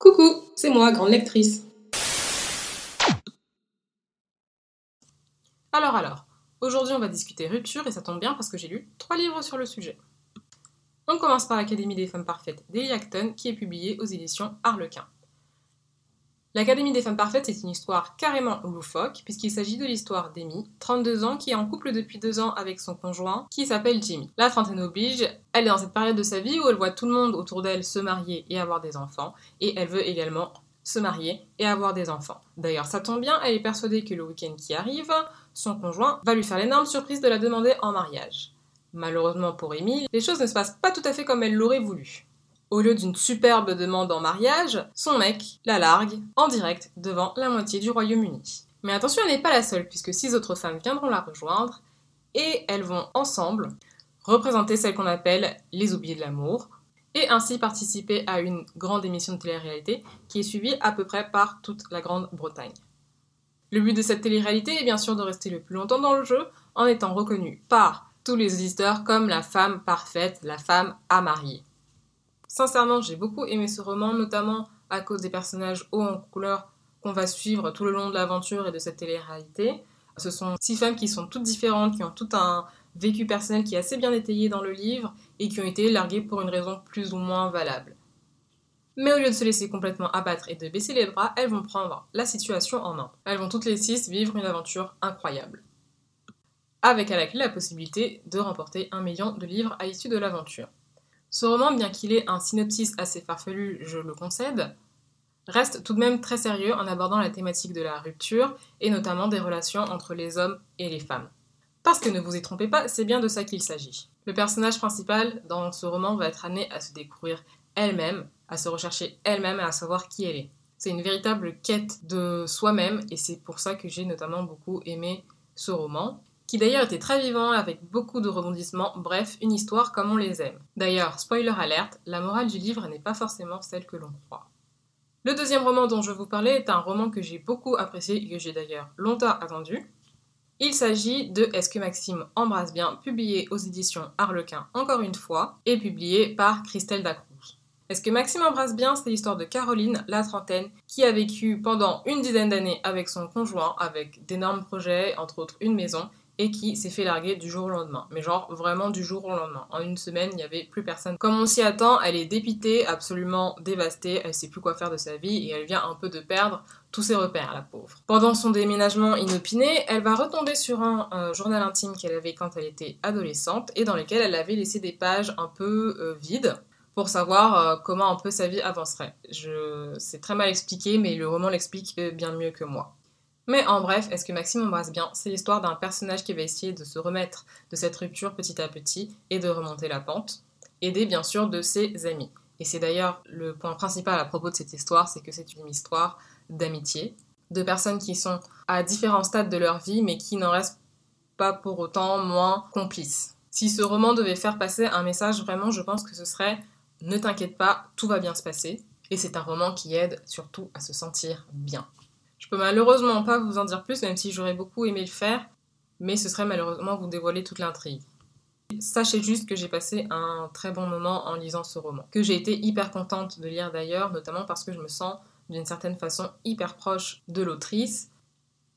Coucou, c'est moi, grande lectrice. Alors alors, aujourd'hui on va discuter rupture et ça tombe bien parce que j'ai lu trois livres sur le sujet. On commence par l'Académie des femmes parfaites d'Eli Acton qui est publiée aux éditions Harlequin. L'Académie des femmes parfaites est une histoire carrément loufoque, puisqu'il s'agit de l'histoire d'Amy, 32 ans, qui est en couple depuis deux ans avec son conjoint, qui s'appelle Jimmy. La trentaine oblige, elle est dans cette période de sa vie où elle voit tout le monde autour d'elle se marier et avoir des enfants, et elle veut également se marier et avoir des enfants. D'ailleurs, ça tombe bien, elle est persuadée que le week-end qui arrive, son conjoint va lui faire l'énorme surprise de la demander en mariage. Malheureusement pour Amy, les choses ne se passent pas tout à fait comme elle l'aurait voulu. Au lieu d'une superbe demande en mariage, son mec la largue en direct devant la moitié du Royaume-Uni. Mais attention, elle n'est pas la seule, puisque six autres femmes viendront la rejoindre, et elles vont ensemble représenter celles qu'on appelle les oubliés de l'amour, et ainsi participer à une grande émission de télé-réalité qui est suivie à peu près par toute la Grande-Bretagne. Le but de cette télé-réalité est bien sûr de rester le plus longtemps dans le jeu en étant reconnue par tous les auditeurs comme la femme parfaite, la femme à marier. Sincèrement, j'ai beaucoup aimé ce roman, notamment à cause des personnages hauts en couleur qu'on va suivre tout le long de l'aventure et de cette télé-réalité. Ce sont six femmes qui sont toutes différentes, qui ont tout un vécu personnel qui est assez bien étayé dans le livre et qui ont été larguées pour une raison plus ou moins valable. Mais au lieu de se laisser complètement abattre et de baisser les bras, elles vont prendre la situation en main. Elles vont toutes les six vivre une aventure incroyable. Avec à la clé la possibilité de remporter un million de livres à l'issue de l'aventure. Ce roman, bien qu'il ait un synopsis assez farfelu, je le concède, reste tout de même très sérieux en abordant la thématique de la rupture et notamment des relations entre les hommes et les femmes. Parce que ne vous y trompez pas, c'est bien de ça qu'il s'agit. Le personnage principal dans ce roman va être amené à se découvrir elle-même, à se rechercher elle-même et à savoir qui elle est. C'est une véritable quête de soi-même et c'est pour ça que j'ai notamment beaucoup aimé ce roman qui d'ailleurs était très vivant avec beaucoup de rebondissements, bref, une histoire comme on les aime. D'ailleurs, spoiler alerte, la morale du livre n'est pas forcément celle que l'on croit. Le deuxième roman dont je vous parlais est un roman que j'ai beaucoup apprécié et que j'ai d'ailleurs longtemps attendu. Il s'agit de Est-ce que Maxime embrasse bien, publié aux éditions Harlequin encore une fois, et publié par Christelle Dacruz. Est-ce que Maxime embrasse bien C'est l'histoire de Caroline, la trentaine, qui a vécu pendant une dizaine d'années avec son conjoint, avec d'énormes projets, entre autres une maison, et qui s'est fait larguer du jour au lendemain. Mais genre vraiment du jour au lendemain. En une semaine, il n'y avait plus personne. Comme on s'y attend, elle est dépitée, absolument dévastée, elle sait plus quoi faire de sa vie et elle vient un peu de perdre tous ses repères, la pauvre. Pendant son déménagement inopiné, elle va retomber sur un, journal intime qu'elle avait quand elle était adolescente et dans lequel elle avait laissé des pages un peu euh, vides pour savoir euh, comment un peu sa vie avancerait. C'est très mal expliqué, mais le roman l'explique bien mieux que moi. Mais en bref, est-ce que Maxime embrasse bien? C'est l'histoire d'un personnage qui va essayer de se remettre de cette rupture petit à petit et de remonter la pente, aidé bien sûr de ses amis. Et c'est d'ailleurs le point principal à propos de cette histoire, c'est que c'est une histoire d'amitié, de personnes qui sont à différents stades de leur vie, mais qui n'en restent pas pour autant moins complices. Si ce roman devait faire passer un message, vraiment, je pense que ce serait ne t'inquiète pas, tout va bien se passer. Et c'est un roman qui aide surtout à se sentir bien. Je peux malheureusement pas vous en dire plus, même si j'aurais beaucoup aimé le faire, mais ce serait malheureusement vous dévoiler toute l'intrigue. Sachez juste que j'ai passé un très bon moment en lisant ce roman, que j'ai été hyper contente de lire d'ailleurs, notamment parce que je me sens d'une certaine façon hyper proche de l'autrice.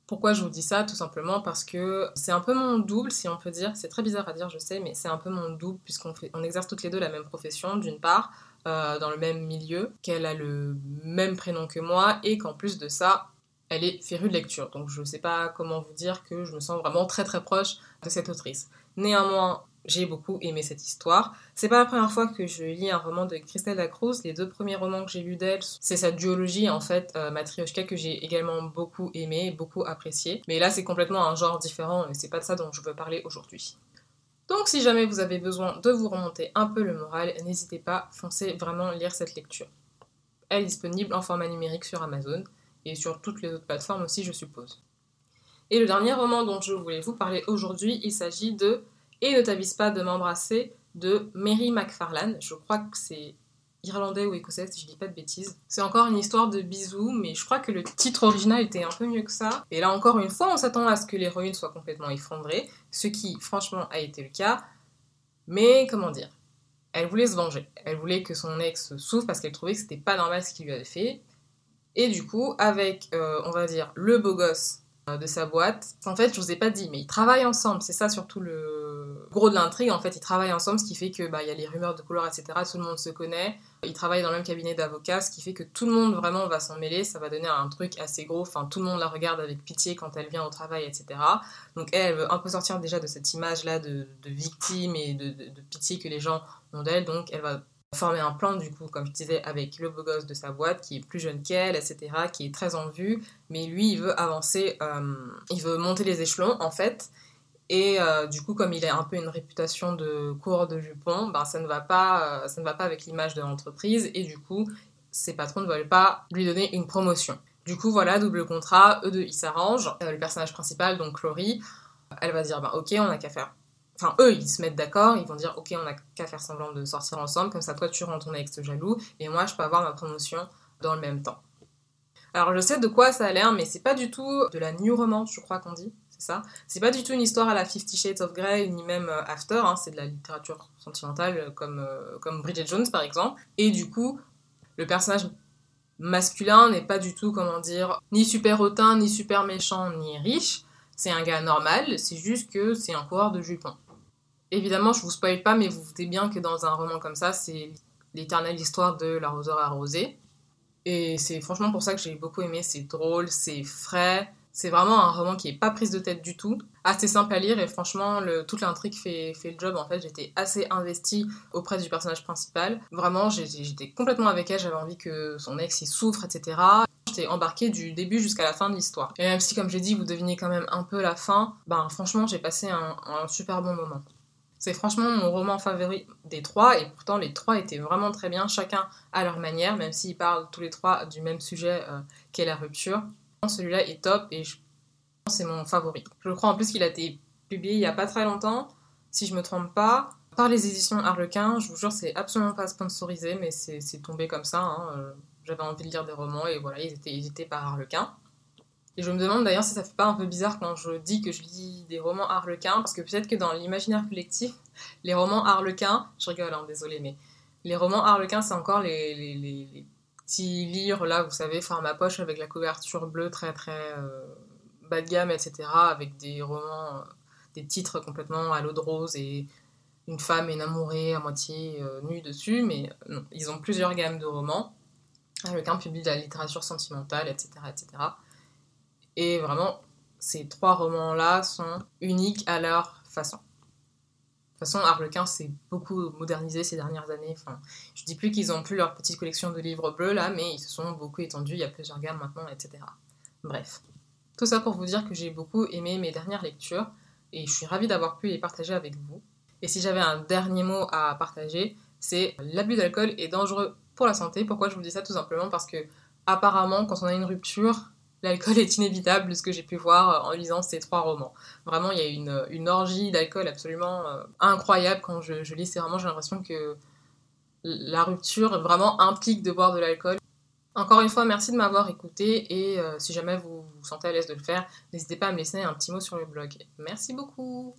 Pourquoi je vous dis ça? Tout simplement parce que c'est un peu mon double, si on peut dire. C'est très bizarre à dire, je sais, mais c'est un peu mon double, puisqu'on on exerce toutes les deux la même profession, d'une part, euh, dans le même milieu, qu'elle a le même prénom que moi, et qu'en plus de ça, elle est férue de lecture. Donc je ne sais pas comment vous dire que je me sens vraiment très très proche de cette autrice. Néanmoins, j'ai beaucoup aimé cette histoire. C'est pas la première fois que je lis un roman de Christelle Lacruz. Les deux premiers romans que j'ai lus d'elle, c'est sa duologie en fait, euh, Matryoshka, que j'ai également beaucoup aimé, beaucoup apprécié. Mais là, c'est complètement un genre différent et c'est pas de ça dont je veux parler aujourd'hui. Donc si jamais vous avez besoin de vous remonter un peu le moral, n'hésitez pas, foncez vraiment lire cette lecture. Elle est disponible en format numérique sur Amazon et sur toutes les autres plateformes aussi, je suppose. Et le dernier roman dont je voulais vous parler aujourd'hui, il s'agit de Et ne t'avise pas de m'embrasser de Mary McFarlane. Je crois que c'est irlandais ou écossais, si je dis pas de bêtises. C'est encore une histoire de bisous, mais je crois que le titre original était un peu mieux que ça. Et là encore une fois, on s'attend à ce que l'héroïne soit complètement effondrée, ce qui franchement a été le cas. Mais comment dire? Elle voulait se venger. Elle voulait que son ex souffre parce qu'elle trouvait que c'était pas normal ce qu'il lui avait fait. Et du coup, avec, euh, on va dire, le beau gosse euh, de sa boîte. En fait, je vous ai pas dit, mais ils travaillent ensemble. C'est ça surtout le gros de l'intrigue. En fait, ils travaillent ensemble, ce qui fait que bah y a les rumeurs de couleurs, etc. Tout le monde se connaît. Ils travaillent dans le même cabinet d'avocats, ce qui fait que tout le monde vraiment va s'en mêler. Ça va donner un truc assez gros. Enfin, tout le monde la regarde avec pitié quand elle vient au travail, etc. Donc elle, elle veut un peu sortir déjà de cette image-là de, victime et de, de pitié que les gens ont d'elle. Donc elle va former un plan du coup, comme je disais, avec le beau gosse de sa boîte qui est plus jeune qu'elle, etc., qui est très en vue, mais lui il veut avancer, euh, il veut monter les échelons en fait, et euh, du coup comme il a un peu une réputation de coureur de jupons, ben, ça, ne va pas, euh, ça ne va pas avec l'image de l'entreprise, et du coup ses patrons ne veulent pas lui donner une promotion. Du coup voilà, double contrat, eux deux ils s'arrangent, le personnage principal, donc Chloé, elle va dire, ben, ok on n'a qu'à faire Enfin, eux, ils se mettent d'accord, ils vont dire Ok, on n'a qu'à faire semblant de sortir ensemble, comme ça, toi, tu rends ton ex jaloux, et moi, je peux avoir ma promotion dans le même temps. Alors, je sais de quoi ça a l'air, mais c'est pas du tout de la new romance, je crois qu'on dit, c'est ça C'est pas du tout une histoire à la Fifty Shades of Grey, ni même euh, After, hein, c'est de la littérature sentimentale euh, comme, euh, comme Bridget Jones, par exemple. Et du coup, le personnage masculin n'est pas du tout, comment dire, ni super hautain, ni super méchant, ni riche. C'est un gars normal, c'est juste que c'est un coureur de jupons. Évidemment, je vous spoil pas, mais vous vous doutez bien que dans un roman comme ça, c'est l'éternelle histoire de l'arroseur arrosé. Et c'est franchement pour ça que j'ai beaucoup aimé. C'est drôle, c'est frais. C'est vraiment un roman qui est pas prise de tête du tout. Assez simple à lire et franchement, toute l'intrigue fait, le job. En fait, j'étais assez investie auprès du personnage principal. Vraiment, j'étais complètement avec elle. J'avais envie que son ex y souffre, etc. J'étais embarquée du début jusqu'à la fin de l'histoire. Et même si, comme j'ai dit, vous devinez quand même un peu la fin, ben franchement, j'ai passé un super bon moment. C'est franchement mon roman favori des trois, et pourtant les trois étaient vraiment très bien, chacun à leur manière, même s'ils parlent tous les trois du même sujet euh, qu'est la rupture. Celui-là est top et je c'est mon favori. Je crois en plus qu'il a été publié il n'y a pas très longtemps, si je me trompe pas, par les éditions Harlequin. Je vous jure, c'est absolument pas sponsorisé, mais c'est tombé comme ça. Hein, euh, j'avais envie de lire des romans et voilà, ils étaient édités par Harlequin. Et je me demande d'ailleurs si ça fait pas un peu bizarre quand je dis que je lis des romans harlequins, parce que peut-être que dans l'imaginaire collectif, les romans harlequins, je rigole, hein, désolé, mais les romans harlequins, c'est encore les, les, les, petits livres, là, vous savez, format poche avec la couverture bleue très très euh, bas de gamme, etc., avec des romans, euh, des titres complètement à l'eau de rose et une femme énamourée à moitié euh, nue dessus, mais non, ils ont plusieurs gammes de romans. Harlequin publie de la littérature sentimentale, etc., etc. Et vraiment, ces trois romans-là sont uniques à leur façon. De toute façon, Harlequin s'est beaucoup modernisé ces dernières années. Enfin, je dis plus qu'ils ont plus leur petite collection de livres bleus là, mais ils se sont beaucoup étendus. Il y a plusieurs gammes maintenant, etc. Bref. Tout ça pour vous dire que j'ai beaucoup aimé mes dernières lectures et je suis ravie d'avoir pu les partager avec vous. Et si j'avais un dernier mot à partager, c'est l'abus d'alcool est dangereux pour la santé. Pourquoi je vous dis ça? Tout simplement parce que apparemment, quand on a une rupture, l'alcool est inévitable, ce que j'ai pu voir euh, en lisant ces trois romans. Vraiment, il y a une, une orgie d'alcool absolument euh, incroyable quand je, lis ces romans. J'ai l'impression que la rupture vraiment implique de boire de l'alcool. Encore une fois, merci de m'avoir écouté et euh, si jamais vous vous sentez à l'aise de le faire, n'hésitez pas à me laisser un petit mot sur le blog. Merci beaucoup